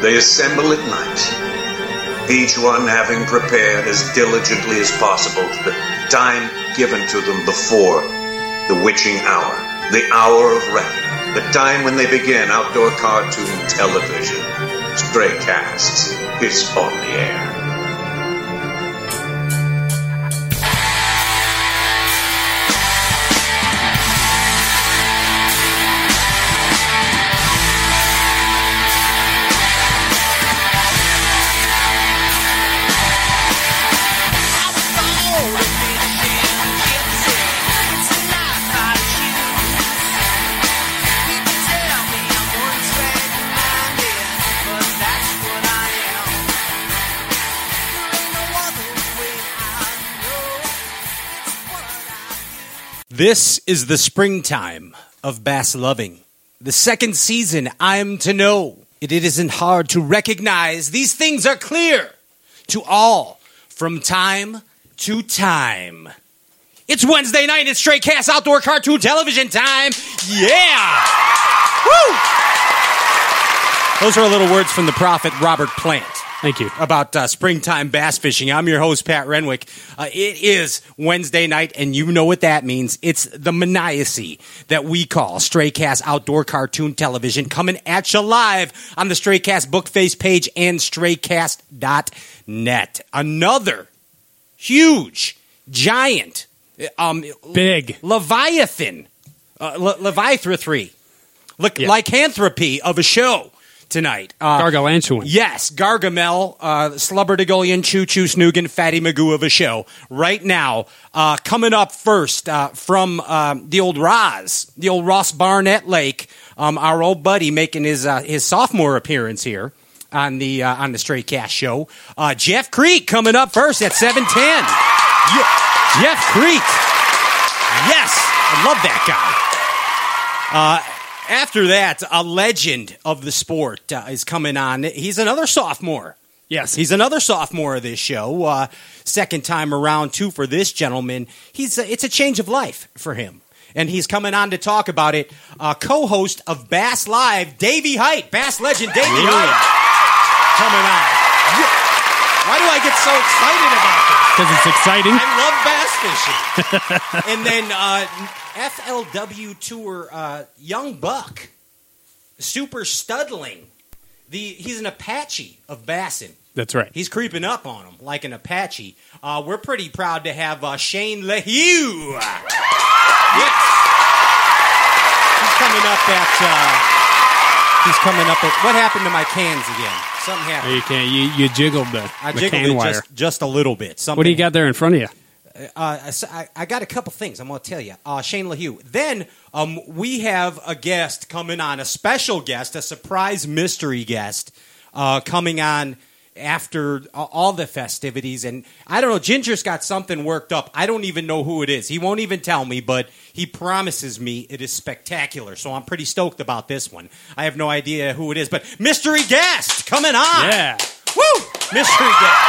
They assemble at night, each one having prepared as diligently as possible the time given to them before the witching hour, the hour of reckoning, the time when they begin outdoor cartoon television. Stray Casts is on the air. This is the springtime of bass loving. The second season, I'm to know. It, it isn't hard to recognize. These things are clear to all from time to time. It's Wednesday night. It's Stray Cast Outdoor Cartoon Television time. Yeah! Woo! Those are a little words from the prophet Robert Plant Thank you. about uh, springtime bass fishing. I'm your host, Pat Renwick. Uh, it is Wednesday night, and you know what that means. It's the Maniacy that we call Straycast Outdoor Cartoon Television coming at you live on the Straycast book face page and straycast.net. Another huge, giant, um, Big. Leviathan, uh, Le- Leviathan, Le- Yeah. lycanthropy of a show tonight. Uh, Gargantuan. Yes, Gargamel, uh, Slubberdigillion, Choo Choo Snoogan, Fatty Magoo of a show. Right now, uh, coming up first uh, from um, the old Roz, the old Ross Barnett Lake, um, our old buddy making his uh, his sophomore appearance here on the uh, on the Stray Cast show. Uh, Jeff Kriet coming up first at seven ten. Jeff Kriet, yes, I love that guy. After that, a legend of the sport uh, is coming on. He's another sophomore. Yes. He's another sophomore of this show. Uh, second time around, too, for this gentleman. He's uh, it's a change of life for him, and he's coming on to talk about it. Uh, co-host of Bass Live, Davy Hite, Bass legend Davy Hite, coming on. Yeah. Why do I get so excited about this? Because it's exciting. I love bass fishing. and then uh, FLW Tour, uh, Young Buck, Super Studling. The he's an Apache of bassin. That's right. He's creeping up on him like an Apache. Uh, we're pretty proud to have uh, Shane Lehew. Yes. He's coming up at. Uh, he's coming up at. What happened to my cans again? Something happened. You can't. you, you jiggled the, I the jiggled can it wire. just, just a little bit. Something what do you got there in front of you? uh, I, I got a couple things I'm going to tell you. Uh, Shane Lehew. Then um, we have a guest coming on, a special guest, a surprise mystery guest uh, coming on after all the festivities. And I don't know, Ginger's got something worked up. I don't even know who it is. He won't even tell me, but he promises me it is spectacular. So I'm pretty stoked about this one. I have no idea who it is, but mystery guest coming on. Yeah. Woo! Mystery guest.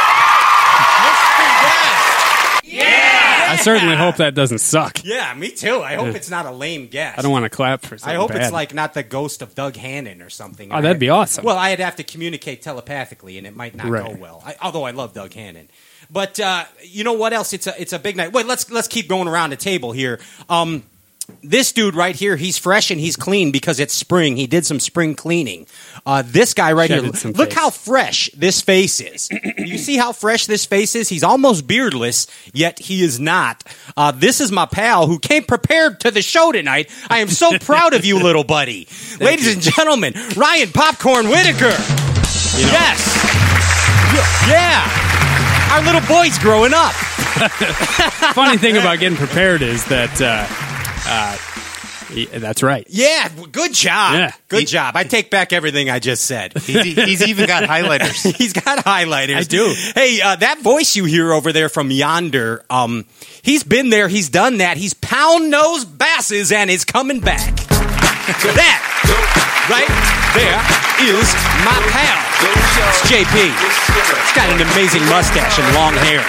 Mystery guest. I certainly hope that doesn't suck. Yeah, me too. I hope it's not a lame guess. I don't want to clap for something I hope bad. it's like not the ghost of Doug Hannon or something. Oh, that'd be awesome. Well, I'd have to communicate telepathically, and it might not go well. I, although I love Doug Hannon, but uh, you know what else? It's a it's a big night. Wait, let's let's keep going around the table here. Um, this dude right here, he's fresh and he's clean because it's spring. He did some spring cleaning. Uh, this guy right Shedded here, look face. how fresh this face is. you see how fresh this face is? He's almost beardless, yet he is not. Uh, this is my pal who came prepared to the show tonight. I am so proud of you, little buddy. Ladies and gentlemen, Ryan Popcorn Whitaker. yes. Yeah. Our little boy's growing up. Funny thing about getting prepared is that uh, uh, y- that's right. Yeah, good job. Yeah. Good job. I take back everything I just said. He's, he's even got highlighters. He's got highlighters. I do. Hey, uh, that voice you hear over there from yonder, um, he's been there, he's done that. He's pound nose basses and is coming back. that right there is my pal. It's JP. He's got an amazing mustache and long hair.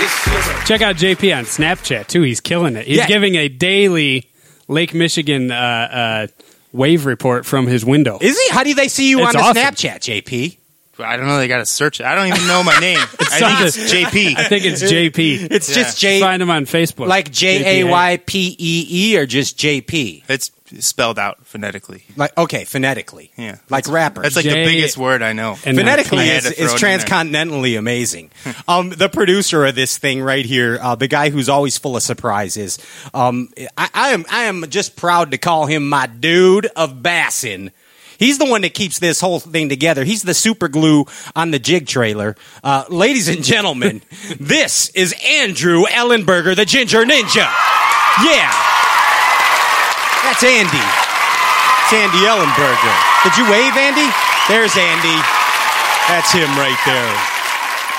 Check out JP on Snapchat too. He's killing it. He's Yeah. giving a daily Lake Michigan uh, uh, wave report from his window. Is he? How do they see you It's on the awesome. Snapchat, JP? I don't know. They got to search it. I don't even know my name. I think it's JP. I think it's JP. It's Yeah. just J, Find him on Facebook. like J A Y P E E, or just J P. It's spelled out phonetically. Like okay, phonetically. Yeah. like rappers. That's like J- the biggest word I know. and Phonetically I had is, is it in there. transcontinentally amazing. um, the producer of this thing right here, uh, the guy who's always full of surprises. Um, I, I am I am just proud to call him my dude of Bassin. He's the one that keeps this whole thing together. He's the super glue on the jig trailer. Uh, ladies and gentlemen, this is Andrew Ellenberger, the Ginger Ninja. Yeah. That's Andy. It's Andy Ellenberger. Did you wave, Andy? There's Andy. That's him right there.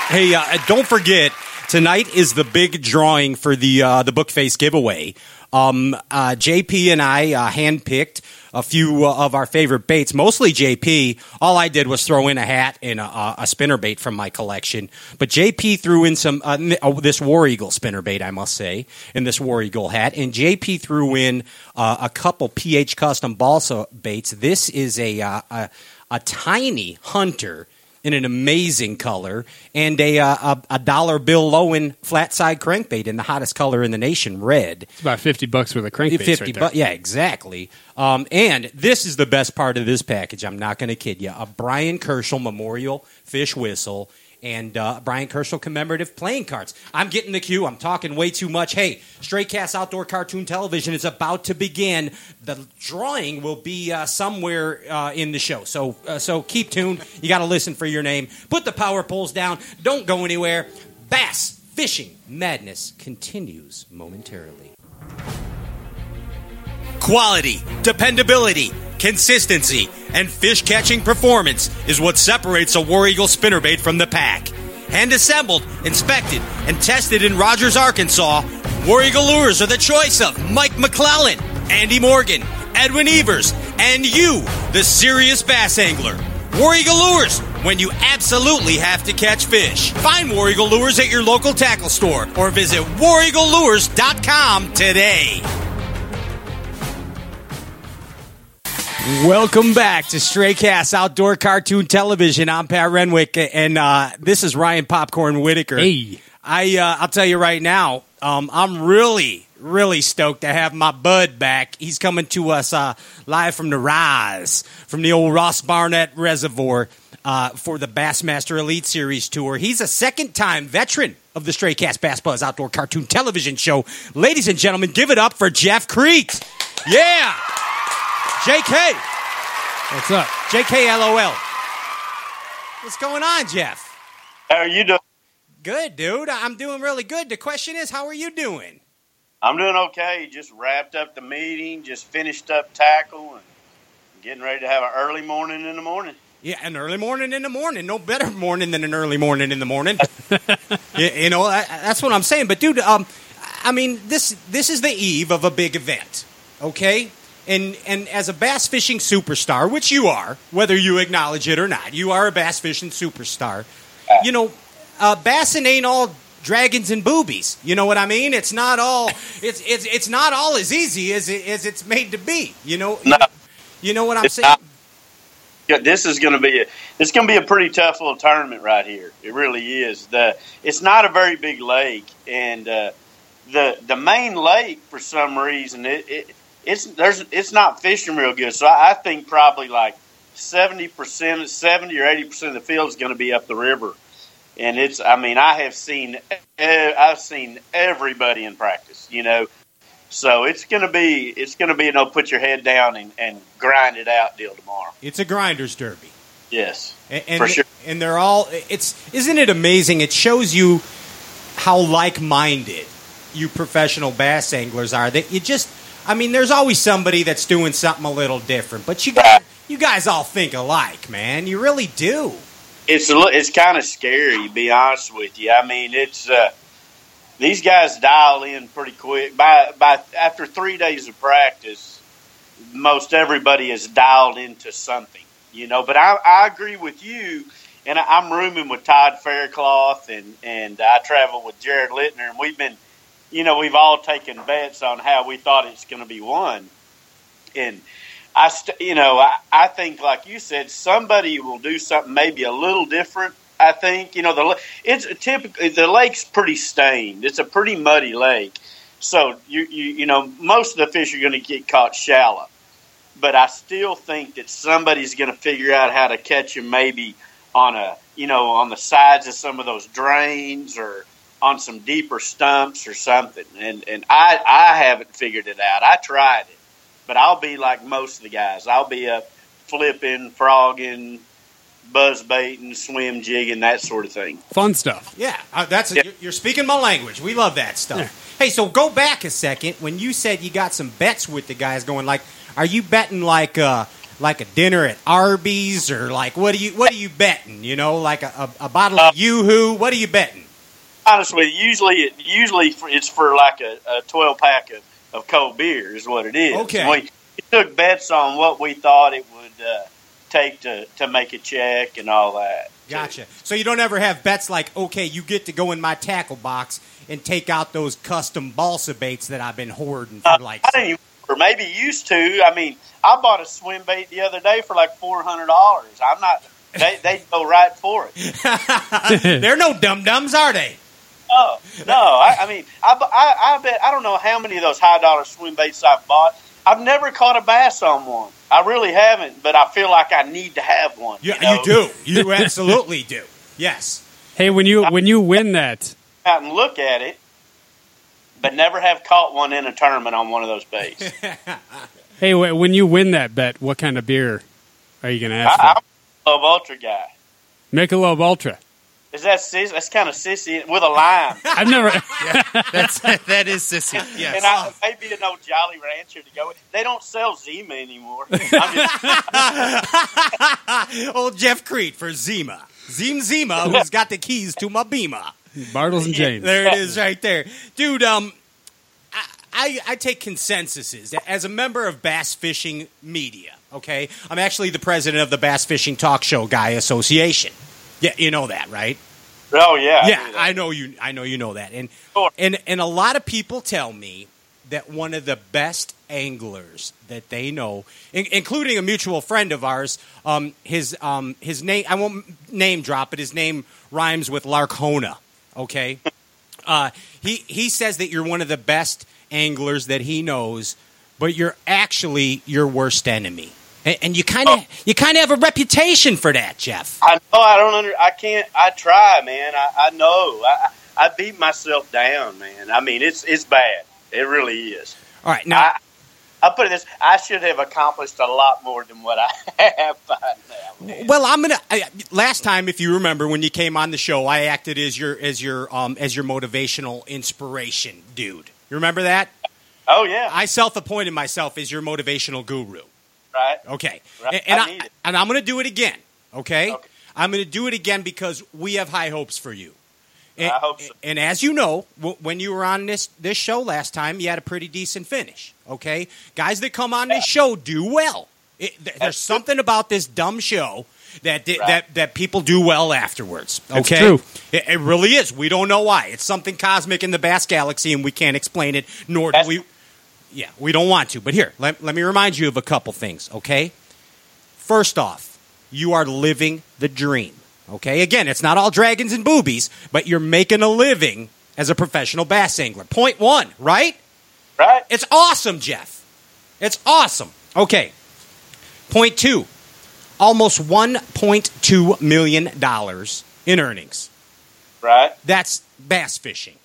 Hey, uh, don't forget tonight is the big drawing for the uh, the book face giveaway. Um, uh, JP and I uh, handpicked a few uh, of our favorite baits, mostly JP. All I did was throw in a hat and a, a, spinner bait from my collection. But JP threw in some uh, uh, this War Eagle spinner bait, I must say, in this War Eagle hat, and JP threw in uh, a couple PH custom balsa baits. This is a uh, a, a tiny hunter in an amazing color, and a uh, a, a dollar bill Lowen flat side crankbait in the hottest color in the nation, red. It's about 50 bucks worth of crankbait. Fifty, right there. bu- yeah, exactly. Um, and this is the best part of this package. I'm not going to kid you. A Bryan Kerchal Memorial Fish Whistle and uh, Bryan Kerchal commemorative playing cards. I'm getting the cue. I'm talking way too much. Hey, Stray Cast Outdoor Cartoon Television is about to begin. The drawing will be uh, somewhere uh, in the show. So, uh, so keep tuned. You got to listen for your name. Put the power poles down. Don't go anywhere. Bass fishing madness continues momentarily. Quality, dependability, consistency, and fish catching performance is what separates a War Eagle spinnerbait from the pack. Hand assembled, inspected, and tested in Rogers, Arkansas, War Eagle lures are the choice of Mike McClelland, Andy Morgan, Edwin Evers, and you, the serious bass angler. War Eagle Lures, when you absolutely have to catch fish. Find War Eagle Lures at your local tackle store or visit wareaglelures.com today. Welcome back to Stray Cast Outdoor Cartoon Television. I'm Pat Renwick, and uh, this is Ryan Popcorn Whitaker. Hey. I uh, I'll tell you right now, um, I'm really really stoked to have my bud back. He's coming to us uh, live from the Rise, from the old Ross Barnett Reservoir. Uh, for the Bassmaster Elite Series tour. He's a second time veteran of the Stray Cast Bass Buzz Outdoor Cartoon Television Show. Ladies and gentlemen, give it up for Jeff Kriet. Yeah! JK! What's up? JK LOL. What's going on, Jeff? How are you doing? Good, dude. I'm doing really good. The question is, how are you doing? I'm doing okay. Just wrapped up the meeting, just finished up tackle, and getting ready to have an early morning in the morning. Yeah, an early morning in the morning. No better morning than an early morning in the morning. you, you know, that, that's what I'm saying. But dude, um, I mean, this this is the eve of a big event, okay? And and as a bass fishing superstar, which you are, whether you acknowledge it or not, you are a bass fishing superstar. You know, uh, bassing ain't all dragons and boobies. You know what I mean? It's not all. It's it's it's not all as easy as it, as it's made to be. You know. No. You know what I'm saying? not. Yeah, This is going to be a, it's going to be a pretty tough little tournament right here. It really is. The it's not a very big lake, and uh, the the main lake for some reason it, it it's there's it's not fishing real good. So I, I think probably like seventy percent, seventy or eighty percent of the field is going to be up the river. And it's I mean I have seen I've seen everybody in practice. You know, so it's going to be it's going to be you know put your head down and, and grind it out deal tomorrow. It's a grinders derby. Yes, And, and, for sure. and they're all it's isn't it amazing it shows you how like-minded you professional bass anglers are that you just i mean there's always somebody that's doing something a little different but you guys you guys all think alike man you really do It's a, it's kind of scary, to be honest with you. I mean, it's uh, these guys dial in pretty quick. By by after three days of practice, most everybody is dialed into something, you know. But I, I agree with you, and I, I'm rooming with Todd Faircloth, and and I travel with Jared Lintner, and we've been, you know, we've all taken bets on how we thought it's going to be won, and I, st- you know, I, I think like you said, somebody will do something maybe a little different. I think you know the it's typically the lake's pretty stained. It's a pretty muddy lake, so you you you know most of the fish are going to get caught shallow. But I still think that somebody's going to figure out how to catch them maybe on a you know on the sides of some of those drains or on some deeper stumps or something. And and I I haven't figured it out. I tried it, but I'll be like most of the guys. I'll be up flipping, frogging, buzz baiting, swim jigging, that sort of thing. Fun stuff. Yeah, uh, that's Yeah. You're, you're speaking my language. We love that stuff. Hey, so go back a second. When you said you got some bets with the guys going, like, are you betting like uh like a dinner at Arby's or like what are you what are you betting? You know, like a, a, a bottle of Yoo-Hoo. What are you betting? Honestly, usually it usually it's for like a, a twelve pack of, of cold beer is what it is. Okay. we, we took bets on what we thought it would uh, take to to make a check and all that. Gotcha. So you don't ever have bets like, okay, you get to go in my tackle box and take out those custom balsa baits that I've been hoarding for Uh, like. I didn't or maybe used to. I mean, I bought a swim bait the other day for like four hundred dollars. I'm not. They they go right for it. They're no dum dums, are they? No, no. I, I mean, I, I I bet I don't know how many of those high dollar swim baits I've bought. I've never caught a bass on one. I really haven't, but I feel like I need to have one. Yeah, you, know? you do. You absolutely do. Yes. Hey, when you when you win that, out and look at it, but never have caught one in a tournament on one of those baits. hey, when you win that bet, what kind of beer are you going to ask I, for? I'm a love ultra guy. Michelob Ultra. Is that sis? That's kind of sissy with a lime. I've never. That's that is sissy. Yes. And I, maybe an old Jolly Rancher to go with. They don't sell Zima anymore. Just, Old Jeff Kriet for Zima. Zim Zima, who's got the keys to my Bema. Bartles and James. There it is right there. Dude, um, I, I, I take consensuses. As a member of Bass Fishing Media, okay? I'm actually the president of the Bass Fishing Talk Show Guy Association. Yeah, you know that, right? oh yeah, I yeah, that. I know you. I know you know that, and Sure. and and a lot of people tell me that one of the best anglers that they know, in, including a mutual friend of ours, um, his um, his name I won't name drop, but his name rhymes with Larkona. Okay, uh, he he says that you're one of the best anglers that he knows, but you're actually your worst enemy. And, and you kind of you kind of have a reputation for that, Jeff. I know. I don't under. I can't. I try, man. I, I know. I, I beat myself down, man. I mean, it's it's bad. It really is. All right, now I, I put it this: I should have accomplished a lot more than what I have by now. man. Well, I'm gonna. I, last time, if you remember, when you came on the show, I acted as your as your um as your motivational inspiration dude. You remember that? Oh yeah, I self-appointed myself as your motivational guru. Right. Okay, Right. and, and I, I and I'm gonna do it again. Okay, Okay. I'm gonna do it again because we have high hopes for you. And, I hope so. and as you know, w- when you were on this this show last time, you had a pretty decent finish. Okay, guys that come on this show do well. It, th- there's true. something about this dumb show that di- Right. that that people do well afterwards. That's Okay, true. It, it really is. We don't know why. It's something cosmic in the Bass Galaxy, and we can't explain it. Nor do That's- we. Yeah, we don't want to. But here, let, let me remind you of a couple things. Okay, first off, you are living the dream. Okay, again, it's not all dragons and boobies, but you're making a living as a professional bass angler. Point one, right? Right. It's awesome, Jeff. It's awesome. Okay. Point two, almost $1.2 million in earnings. Right. That's bass fishing.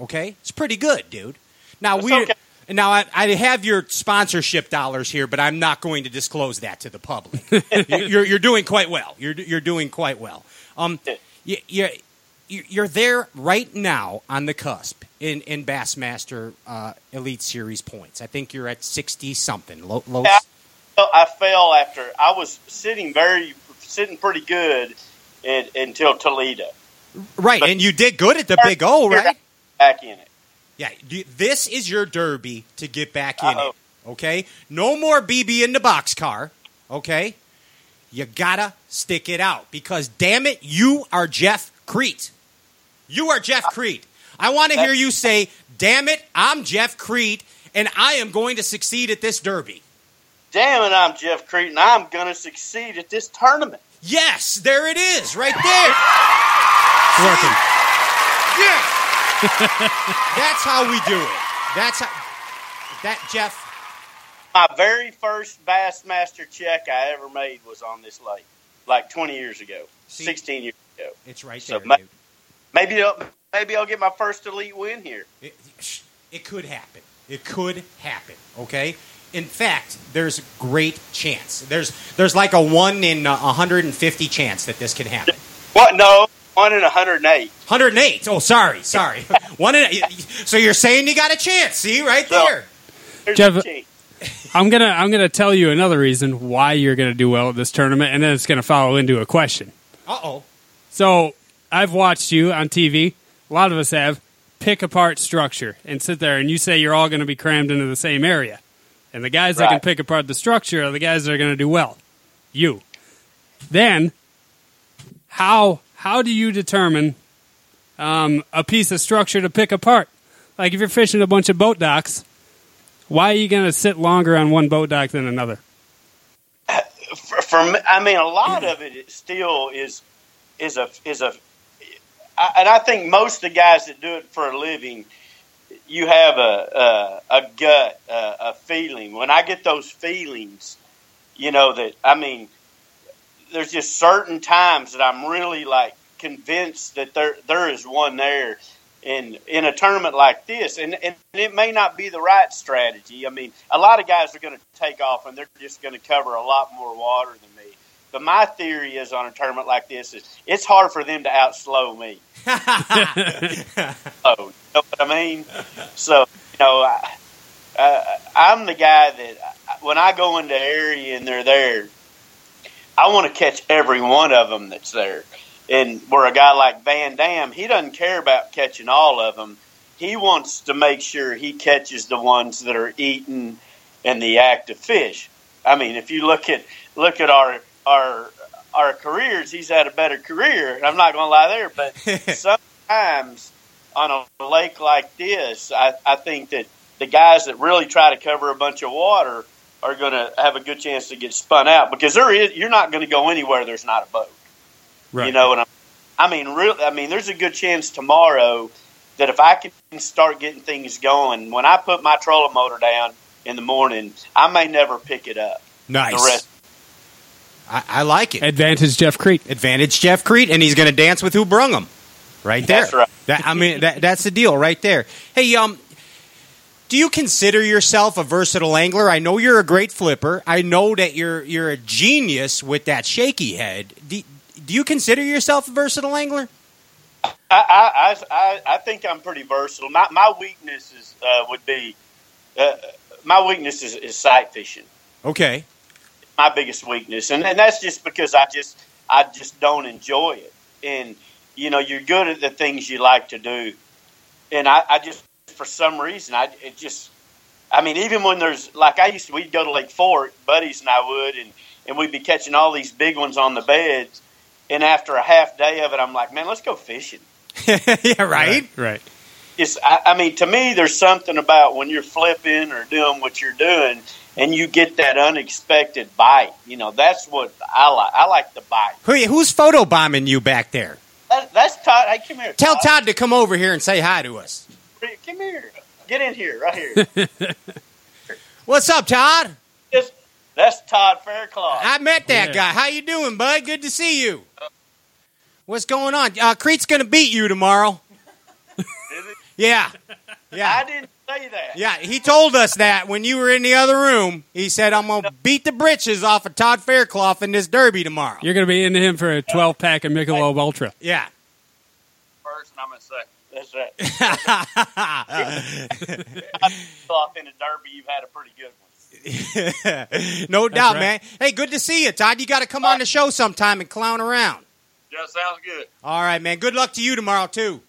Okay? It's pretty good, dude. Now, That's we. okay. Now I, I have your sponsorship dollars here, but I'm not going to disclose that to the public. you're, you're doing quite well. You're, you're doing quite well. Um, you, you, you're there right now on the cusp in, in Bassmaster uh, Elite Series points. I think you're at 60 something. Low, low, Yeah. Well, I fell after I was sitting very sitting pretty good in, until Toledo. right, but- and you did good at the Big O, right? Back in it. Yeah, this is your derby to get back in Uh-oh. it. Okay, no more BB in the boxcar. Okay, you gotta stick it out because damn it, you are Jeff Kriet. You are Jeff Kriet. I want to hear you say, "Damn it, I'm Jeff Kriet, and I am going to succeed at this derby." damn it, I'm Jeff Kriet, and I'm going to succeed at this tournament. Yes, there it is, right there. It's working. That's how we do it. That's how. That Jeff. My very first Bassmaster check I ever made was on this lake, like 20 years ago, See? 16 years ago. It's right So there. ma- dude. Maybe I'll, maybe I'll get my first elite win here. It, it could happen. It could happen. Okay. In fact, there's a great chance. There's there's like a one in uh, 150 chance that this could happen. What? No, one in 108. 108. Oh, sorry, sorry. one in. So you're saying you got a chance? See, right there. There's Jeff- a chance. I'm gonna I'm gonna tell you another reason why you're gonna do well at this tournament, and then it's gonna follow into a question. Uh oh. So I've watched you on TV. A lot of us have pick apart structure and sit there, and you say you're all going to be crammed into the same area, and the guys that can pick apart the structure are the guys that are going to do well. You. Then, how how do you determine um, a piece of structure to pick apart? Like if you're fishing a bunch of boat docks, why are you going to sit longer on one boat dock than another? for, for me, I mean, a lot of it still is is a is a, and I think most of the guys that do it for a living, you have a a, a gut, a, a feeling. When I get those feelings, you know that I mean, there's just certain times that I'm really like convinced that there there is one there. In, in a tournament like this, and, and it may not be the right strategy. I mean, a lot of guys are going to take off and they're just going to cover a lot more water than me. But my theory is on a tournament like this is it's hard for them to outslow me. oh, you know what I mean? So you know, I, uh, I'm the guy that when I go into area and they're there, I want to catch every one of them that's there. And where a guy like Van Dam, he doesn't care about catching all of them. He wants to make sure he catches the ones that are eating and the active fish. I mean, if you look at look at our our our careers, he's had a better career. I'm not going to lie there, but sometimes on a lake like this, I, I think that the guys that really try to cover a bunch of water are going to have a good chance to get spun out because there is you're not going to go anywhere there's not a boat. Right. You know what I'm I mean, real. I mean, there's a good chance tomorrow that if I can start getting things going, when I put my trolling motor down in the morning, I may never pick it up. Nice. The rest, I, I like it. Advantage Jeff Kriet. Advantage Jeff Kriet, and he's going to dance with who brung him. Right there. That's right. That, I mean, that, that's the deal right there. Hey, um, do you consider yourself a versatile angler? I know you're a great flipper. I know that you're you're a genius with that shaky head. Do, do you consider yourself a versatile angler? I, I, I, I think I'm pretty versatile. My, my weaknesses uh, would be uh, my weakness is, is sight fishing. Okay. my biggest weakness, and, and that's just because I just I just don't enjoy it. And you know, you're good at the things you like to do, and I, I just for some reason I it just I mean even when there's like I used to we'd go to Lake Fork, buddies and I would, and and we'd be catching all these big ones on the beds, and after a half day of it, I'm like, man, let's go fishing. yeah, right? Right. It's, I, I mean, to me, there's something about when you're flipping or doing what you're doing, and you get that unexpected bite. You know, that's what I like. I like the bite. Who, who's photobombing you back there? That, that's Todd. Hey, come here. Tell Todd to come over here and say hi to us. Come here. Get in here, right here. What's up, Todd? Just, that's Todd Faircloth. I met that Yeah. guy. How you doing, bud? Good to see you. What's going on? Uh, Kriet's going to beat you tomorrow. Is it? Yeah. I didn't say that. Yeah, he told us that when you were in the other room. He said, I'm going to beat the britches off of Todd Faircloth in this derby tomorrow. You're going to be into him for a 12 pack of Michelob Ultra. Yeah. First, and I'm gonna say that's right. Off in a derby, you've had a pretty good one. no doubt, right. man. Hey, good to see you, Todd. You got to come on the show sometime and clown around. Yeah, sounds good. All right, man. Good luck to you tomorrow too.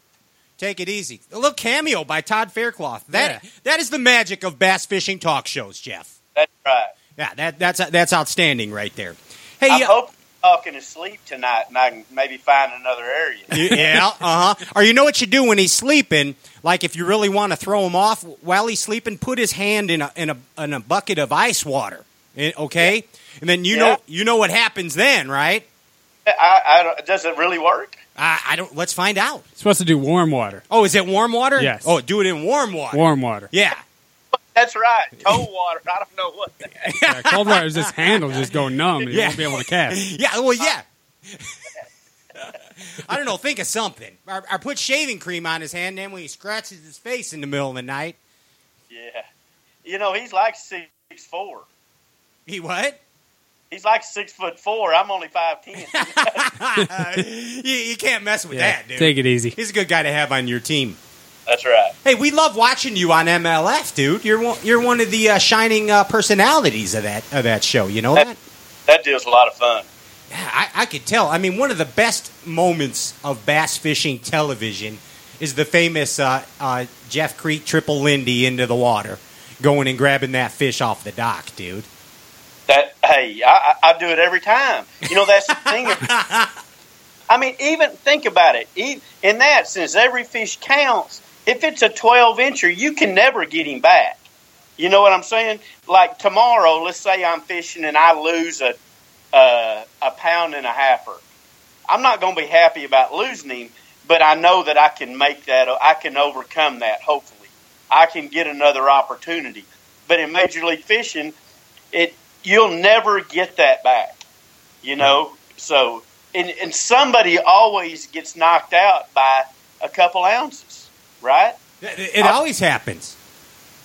Take it easy. A little cameo by Todd Faircloth. That Yeah. that is the magic of bass fishing talk shows, Jeff. That's right. Yeah, that that's that's outstanding right there. Hey, I'm uh, hoping talking to sleep tonight, and I can maybe find another area. yeah, uh huh. Or you know what you do when he's sleeping? Like if you really want to throw him off while he's sleeping, put his hand in a in a in a bucket of ice water. Eh, Okay, and then you Yeah. know you know what happens then, right? I, I don't- does it really work? I, I don't. Let's find out. supposed to do warm water. Oh, is it warm water? Yes. Oh, do it in warm water. Warm water. Yeah. That's right. Cold water. I don't know what. That Yeah, cold water is this handle just go numb. You Yeah. won't be able to cast. Yeah. Well, yeah. I don't know. Think of something. I, or put shaving cream on his hand. Then when he scratches his face in the middle of the night, Yeah. You know, he's like six four. he what? He's like six foot four. I'm only five ten. you, you can't mess with Yeah, that, dude. take it easy. He's a good guy to have on your team. That's right. Hey, we love watching you on MLF, dude. You're one, you're one of the uh, shining uh, personalities of that of that show. You know that? That deal's a lot of fun. Yeah, I, I could tell. I mean, one of the best moments of bass fishing television is the famous uh, uh, Jeff Kriet triple Lindy into the water, going and grabbing that fish off the dock, dude. That hey, I, I, do it every time. You know that's the thing. I mean, even think about it. In that sense, every fish counts. If it's a twelve incher, you can never get him back. You know what I'm saying? Like tomorrow, let's say I'm fishing and I lose a a pound and a halfer. I'm not going to be happy about losing him, but I know that I can make that. I can overcome that. Hopefully, I can get another opportunity. But in Major League Fishing, it you'll never get that back. You know, so and, and somebody always gets knocked out by a couple ounces, right? It, it always happens.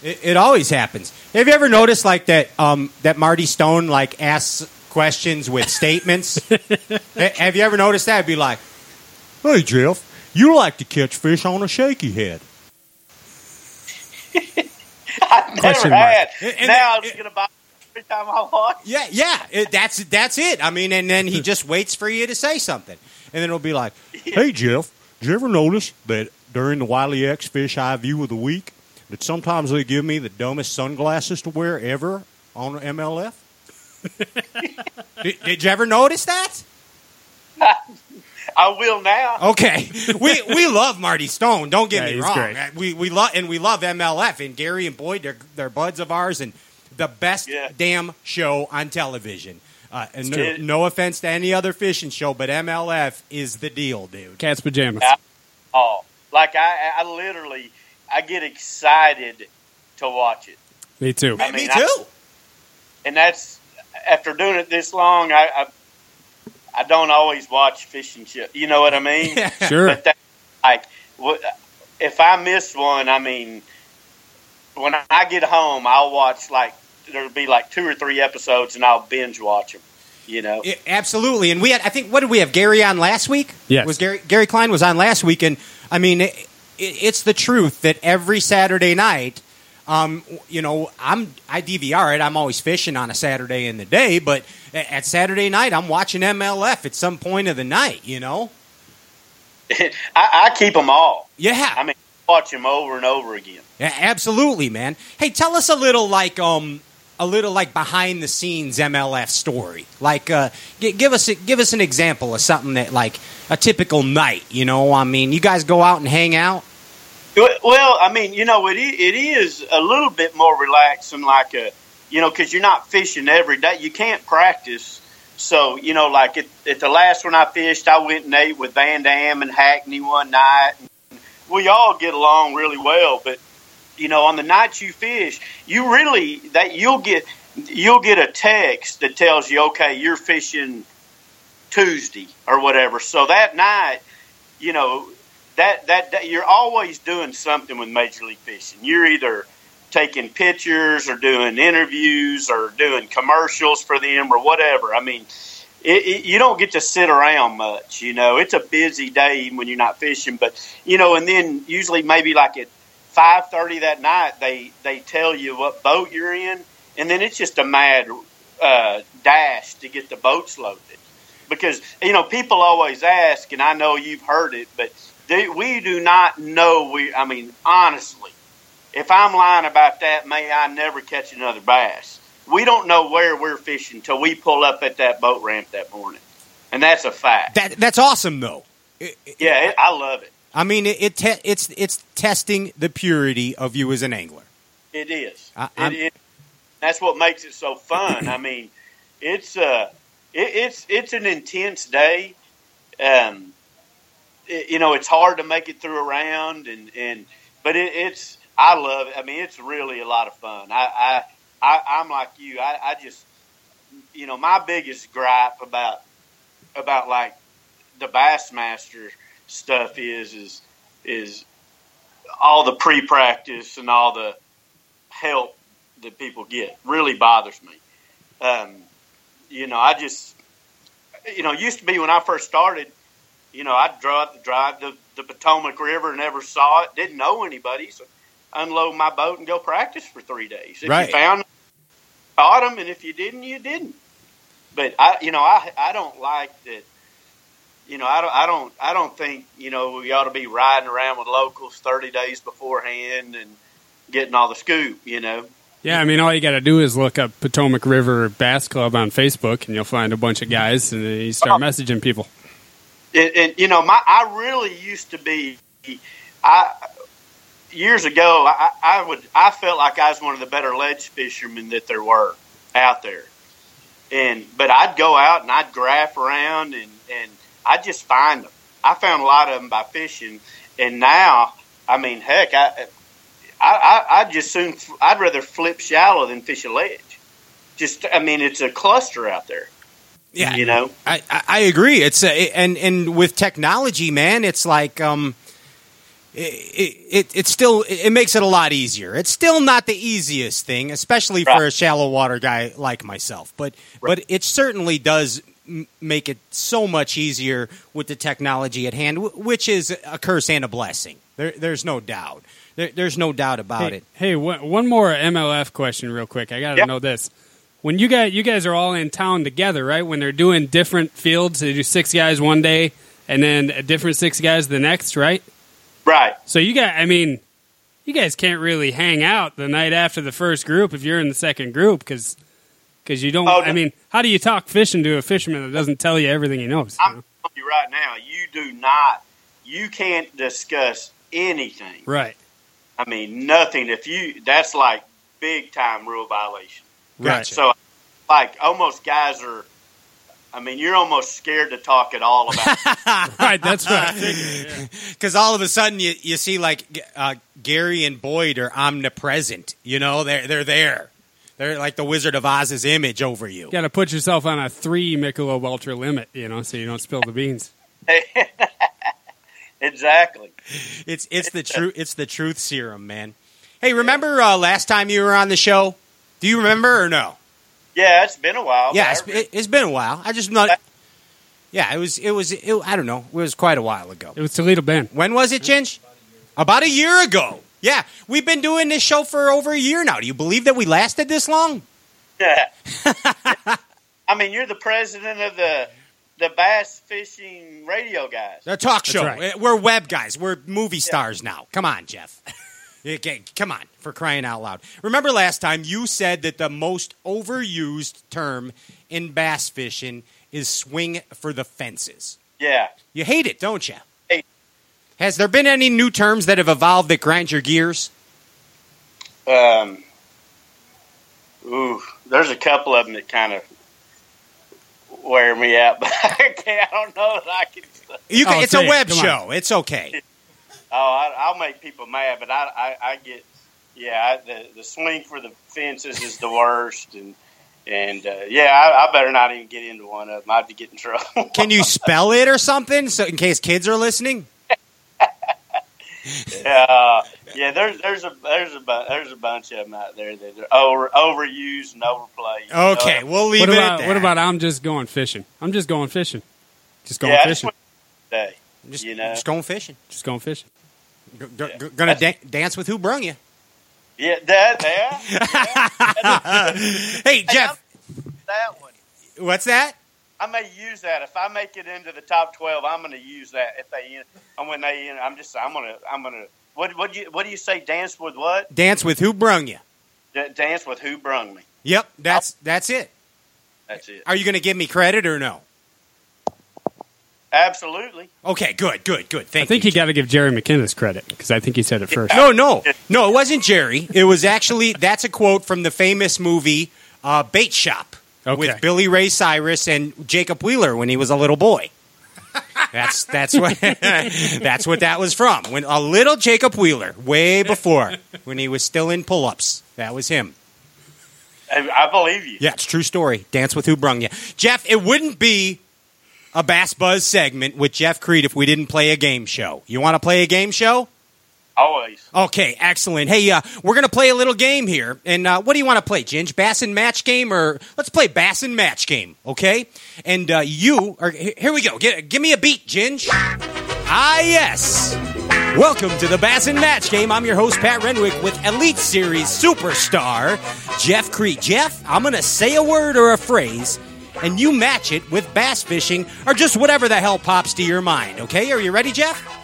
It, it always happens. Have you ever noticed like that? Um, that Marty Stone like asks questions with statements. Have you ever noticed that? It'd be like, "Hey Jeff, you like to catch fish on a shaky head." I've never had. And- and- now I'm just going to buy every time I watch. Yeah, yeah. It, that's that's it. I mean, and then he just waits for you to say something, and then it'll be like, "Hey Jeff, did you ever notice that during the Wiley X Fish Eye View of the Week, that sometimes they give me the dumbest sunglasses to wear ever on MLF?" did, did you ever notice that? I will now. Okay, we we love Marty Stone. Don't get Yeah, me he's wrong. great. We we love and we love MLF and Gary and Boyd. They're they're buds of ours and the best Yeah. damn show on television. Uh, and no, no offense to any other fishing show, but MLF is the deal, dude. Cat's pajamas. Yeah. Oh, like I, I literally, I get excited to watch it, Me too. I Me too. I- and that's after doing it this long. I, I, I don't always watch fishing show. You know what I mean? Sure. But that, like, if I miss one, I mean, when I get home, I'll watch like there'll be like two or three episodes, and I'll binge watch them. You know, Yeah, absolutely. And we had, I think, what did we have? Gary on last week? Yeah, Was Gary Gary Klein was on last week, and I mean, it, it's the truth that every Saturday night, um, you know, I'm I DVR it. I'm always fishing on a Saturday in the day, but at Saturday night, I'm watching MLF at some point of the night. You know? I, I keep them all. Yeah. I mean, watch them over and over again. Yeah, absolutely, man. Hey, tell us a little like um a little like behind the scenes MLF story. Like uh g- give us a, give us an example of something that like a typical night, you know? I mean, you guys go out and hang out? Well, I mean, you know, it it is a little bit more relaxing, like a, you know, because you're not fishing every day. You can't practice. So, you know, like at, at the last one I fished, I went and ate with Van Dam and Hackney one night. We all get along really well, but you know, on the nights you fish, you really that you'll get you'll get a text that tells you, okay, you're fishing Tuesday or whatever. So that night, you know, that, that that you're always doing something with Major League Fishing. You're either taking pictures or doing interviews or doing commercials for them or whatever. I mean, it, it, you don't get to sit around much. You know, it's a busy day even when you're not fishing. But you know, and then usually maybe like at five thirty that night, they they tell you what boat you're in, and then it's just a mad uh, dash to get the boats loaded. Because you know, people always ask, and I know you've heard it, but they, we do not know. We, I mean, honestly, if I'm lying about that, may I never catch another bass. We don't know where we're fishing until we pull up at that boat ramp that morning, and that's a fact. That that's awesome though. It- it- yeah, it, I love it. I mean, it, it te- it's it's testing the purity of you as an angler. It is. I- it, it, That's what makes it so fun. I mean, it's uh, it, it's it's an intense day. Um, you know, it's hard to make it through a round, and and but it, it's I love it. I mean, it's really a lot of fun. I I, I I'm like you. I, I just you know my biggest gripe about about like the Bassmaster stuff is is is all the pre practice and all the help that people get really bothers me. Um, you know, I just you know, it used to be when I first started, you know, I'd drive drive the, the Potomac River, never saw it, didn't know anybody, so unload my boat and go practice for three days. If Right. you found caught them, and if you didn't, you didn't. But I, you know, I I don't like that. You know, I don't, I don't, I don't think you know we ought to be riding around with locals thirty days beforehand and getting all the scoop. You know, Yeah, I mean, all you got to do is look up Potomac River Bass Club on Facebook, and you'll find a bunch of guys, and you start oh. messaging people. and, and you know, my I really used to be, I years ago, I, I would I felt like I was one of the better ledge fishermen that there were out there, and but I'd go out and I'd graph around and and I'd just find them. I found a lot of them by fishing, and now I mean, heck, I I I I'd just soon I'd rather flip shallow than fish a ledge. Just I mean, it's a cluster out there. Yeah, You know? I, I, I agree. It's a, and and with technology, man, it's like um, it, it it still it makes it a lot easier. It's still not the easiest thing, especially for a shallow water guy like myself. But but it certainly does m- make it so much easier with the technology at hand, wh- which is a curse and a blessing. There, there's no doubt. There, there's no doubt about Hey, it. hey one, one more MLF question, real quick. I got to Yeah. know this. When you guys, you guys are all in town together, right? When they're doing different fields, they do six guys one day, and then a different six guys the next, right? Right. So you got, I mean, you guys can't really hang out the night after the first group if you're in the second group because you don't. Oh, I mean, how do you talk fishing to a fisherman that doesn't tell you everything he knows? you I'm telling you right now, you do not, you can't discuss anything. Right. I mean, nothing. If you, that's like big time rule violation. Gotcha. So, like, almost guys are. I mean, you're almost scared to talk at all about. it. Right. That's right. I yeah. because all of a sudden you, you see like uh, Gary and Boyd are omnipresent. You know, they're they're there. They're like the Wizard of Oz's image over you. You got to put yourself on a three Michelob Ultra limit, you know, so you don't spill the beans. exactly. It's it's the truth. It's the truth serum, man. Hey, remember uh, last time you were on the show? Do you remember or no? Yeah, it's been a while. Yeah, it's, it, it's been a while. I just not. Yeah, it was. It was. It, I don't know. It was quite a while ago. It was Toledo Bend. When was it, Chinch? About a year ago. Yeah, we've been doing this show for over a year now. Do you believe that we lasted this long? Yeah. I mean, you're the president of the the bass fishing radio guys. The talk show. right. Uh, We're web guys. We're movie stars now. Come on, Jeff. Okay, come on, for crying out loud. Remember last time you said that the most overused term in bass fishing is swing for the fences. Yeah. You hate it, don't you? Hate. Has there been any new terms that have evolved that grind your gears? Um. Ooh, there's a couple of them that kind of wear me out, but I, I don't know that I can. You can, Oh, it's say a it. web Come on. show. It's okay. Oh, I, I'll make people mad, but I, I, I get, yeah, I, the the swing for the fences is the worst, and and uh, yeah, I, I better not even get into one of them. I'd be getting trouble. Can you spell it or something, so in case kids are listening? Uh, yeah, there's there's a there's a there's a bunch of them out there that are over overused and overplayed. you know? Okay, we'll leave What it about at that. what about I'm just going fishing? I'm just going fishing. Just going yeah, fishing. day. just, you know? just going fishing? Just going fishing. G- g- g- gonna da- dance with who brung you? Yeah, that yeah, Hey, Jeff, that one. what's that? I may use that if I make it into the top twelve. I'm going to use that if they. And when they, I'm just. I'm going to. I'm going to. What what you what do you say? Dance with what? Dance with who brung you? D- dance with who brung me. Yep, that's that's it. That's it. Are you gonna give me credit or no? Absolutely. Okay, good, good, good. Thank you. I think you. you got to give Jerry McKinnis credit because I think he said it first. No, no, no. It wasn't Jerry. It was actually that's a quote from the famous movie uh, Bait Shop Okay. with Billy Ray Cyrus and Jacob Wheeler when he was a little boy. That's that's what that's what that was from. When a little Jacob Wheeler, way before when he was still in pull-ups. That was him. I, I believe you. Yeah, it's a true story. Dance with who brung you, Jeff. It wouldn't be a Bass Buzz segment with Jeff Kriet if we didn't play a game show. You want to play a game show? Always. Okay, excellent. Hey, uh, we're going to play a little game here. And uh, what do you want to play, Ginge? Bass and match game or let's play bass and match game, okay? And uh, you, are, here we go. Get, give me a beat, Ginge. Ah, yes. Welcome to the Bass and Match Game. I'm your host, Pat Renwick, with Elite Series superstar Jeff Kriet. Jeff, I'm going to say a word or a phrase, and you match it with bass fishing or just whatever the hell pops to your mind, okay? Are you ready, Jeff?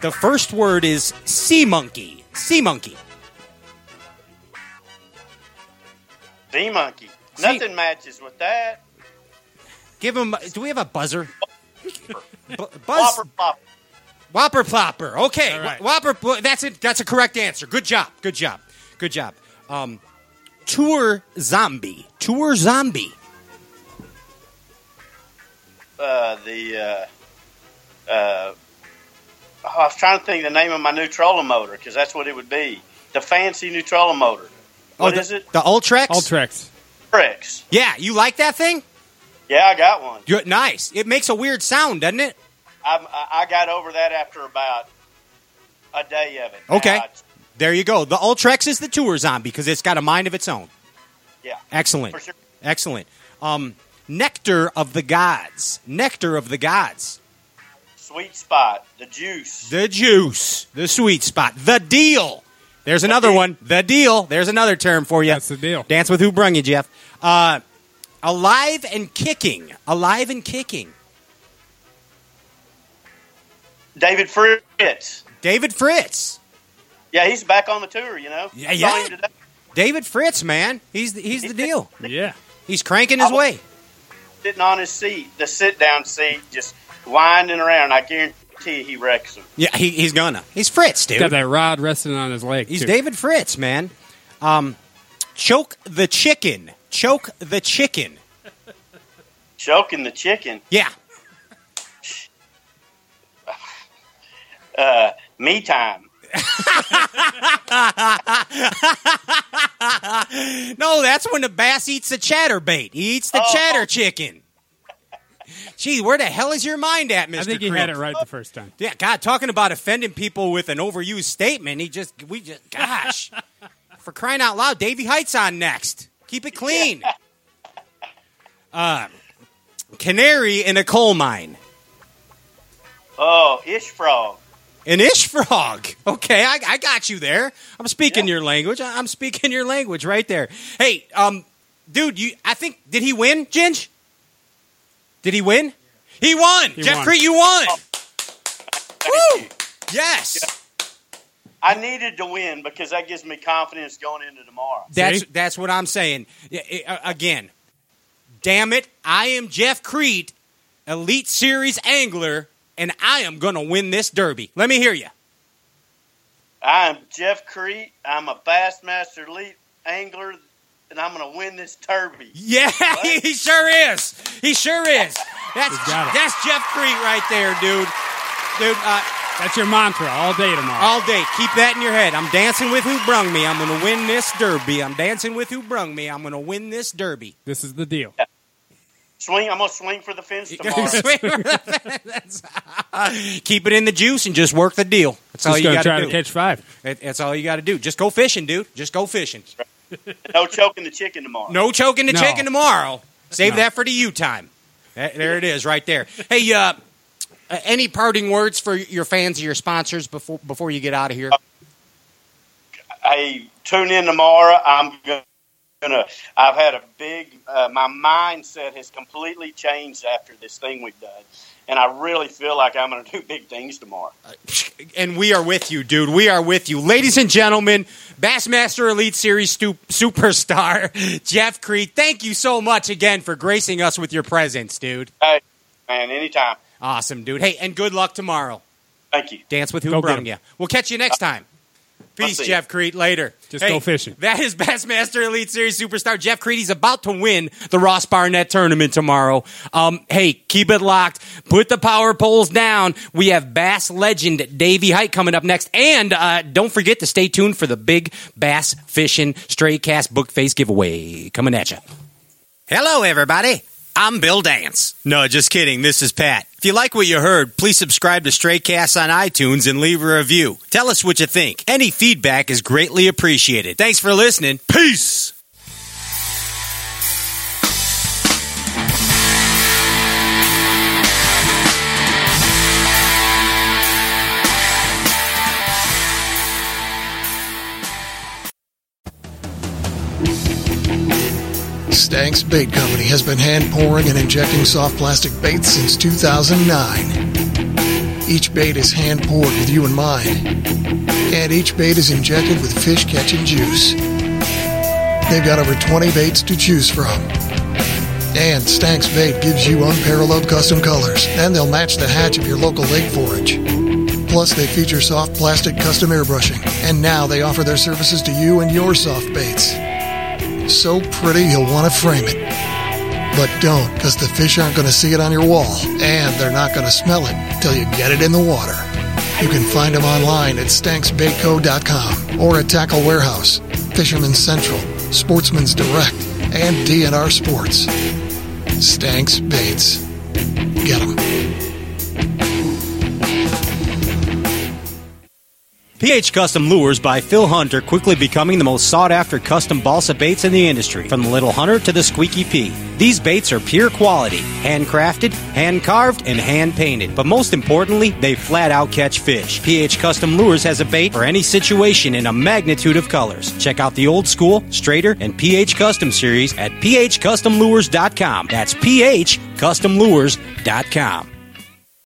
The first word is sea monkey. Sea monkey. The monkey. See- Nothing matches with that. Give him. Do we have a buzzer? Bu- buzz. Flopper, flopper. Whopper plopper. Okay, All right. Wh- Whopper. That's it. That's a correct answer. Good job. Good job. Good job. Um, tour zombie. Tour zombie. Uh, the. Uh, uh, oh, I was trying to think the name of my new trolling motor because that's what it would be. The fancy new trolling motor. What oh, is it? The Ultrex. Ultrex. Trex. Yeah, you like that thing? Yeah, I got one. You're, nice. It makes a weird sound, doesn't it? I, I got over that after about a day of it. Okay. I- There you go. The Ultrex is the tour zombie because it's got a mind of its own. yeah, Excellent. for sure. Excellent. Um, nectar of the gods. Nectar of the gods. Sweet spot, the juice. The juice. The sweet spot. The deal. There's another deal. one. The deal. There's another term for you. That's the deal. Dance with who brung you, Jeff. Uh, alive and kicking. Alive and kicking. David Fritz. David Fritz. Yeah, he's back on the tour. You know. Yeah, yeah. today. David Fritz, man. He's the, he's the deal. Yeah. He's cranking his way. Sitting on his seat, the sit down seat, just winding around. I guarantee he wrecks him. Yeah, he, he's gonna. He's Fritz, dude. Got that rod resting on his leg. He's too. David Fritz, man. Um, choke the chicken. Choke the chicken. Choking the chicken. Yeah. Uh, me time. No, that's when the bass eats the chatterbait. He eats the Oh. chatter chicken. Gee, where the hell is your mind at, Mr. I think he Kriet? had it right the first time. Yeah, God, talking about offending people with an overused statement. He just, we just, gosh, for crying out loud, Davy Hite's on next. Keep it clean. Uh, canary in a coal mine. Oh, ish frog. An ish frog. Okay, I, I got you there. I'm speaking your language. I- I'm speaking your language right there. Hey, um, dude, you. I think did he win, Ginge? Did he win? He won. He Jeff. Kriet, you won. Thank Woo! you. Yes. I needed to win because that gives me confidence going into tomorrow. That's See? that's what I'm saying. Yeah, it- uh, again, damn it, I am Jeff Kriet, Elite Series angler, and I am going to win this derby. Let me hear you. I'm Jeff Kriet. I'm a Bassmaster Elite angler, and I'm going to win this derby. Yeah, he sure is. He sure is. That's He's got it. that's Jeff Kriet right there, dude. Dude, uh, That's your mantra all day tomorrow. all day. Keep that in your head. I'm dancing with who brung me. I'm going to win this derby. I'm dancing with who brung me. I'm going to win this derby. this is the deal. Swing. I'm going to swing for the fence tomorrow. That's- Keep it in the juice and just work the deal. That's all Just you gonna got try to to do. catch five. That's all you got to do. Just go fishing, dude. Just go fishing. no choking the chicken tomorrow. No choking the No. chicken tomorrow. Save No. that for the you time. There it is, right there. Hey, uh, uh, any parting words for your fans or your sponsors before before you get out of here? Hey, tune in tomorrow. I'm going to. I've had a big. Uh, my mindset has completely changed after this thing we've done, and I really feel like I'm going to do big things tomorrow. Uh, and we are with you, dude. We are with you, ladies and gentlemen. Bassmaster Elite Series stu- superstar Jeff Kriet. Thank you so much again for gracing us with your presence, dude. Hey, man. Anytime. Awesome, dude. Hey, and good luck tomorrow. Thank you. Dance with who Go get brung 'em. you. We'll catch you next time. Peace. Jeff Kriet. Later. Just go fishing. That is Bassmaster Elite Series superstar Jeff Kriet. He's about to win the Ross Barnett tournament tomorrow. Um, hey, keep it locked. Put the power poles down. We have Bass legend Davy Hite coming up next. And uh, don't forget to stay tuned for the big Bass Fishing Stray Cast Book Face giveaway coming at you. Hello, everybody. I'm Bill Dance. No, just kidding. This is Pat. If you like what you heard, please subscribe to Straycast on iTunes and leave a review. Tell us what you think. Any feedback is greatly appreciated. Thanks for listening. Peace. Stanks Bait Company has been hand pouring and injecting soft plastic baits since 2009. Each bait is hand poured with you in mind, and each bait is injected with fish catching juice. They've got over 20 baits to choose from. And Stanks Bait gives you unparalleled custom colors, and they'll match the hatch of your local lake forage. Plus, they feature soft plastic custom airbrushing, and now they offer their services to you and your soft baits so pretty you'll want to frame it. But don't, because the fish aren't going to see it on your wall, and they're not going to smell it till you get it in the water. You can find them online at stanksbaitco.com or at Tackle Warehouse, Fisherman's Central, Sportsman's Direct, and DNR Sports. Stanks Baits. Get 'em. PH Custom Lures by Phil Hunter quickly becoming the most sought after custom balsa baits in the industry, from the Little Hunter to the Squeaky P. These baits are pure quality, handcrafted, hand carved, and hand painted. But most importantly, they flat out catch fish. PH Custom Lures has a bait for any situation in a magnitude of colors. Check out the old school, straighter, and PH Custom series at phcustomlures.com. That's phcustomlures.com.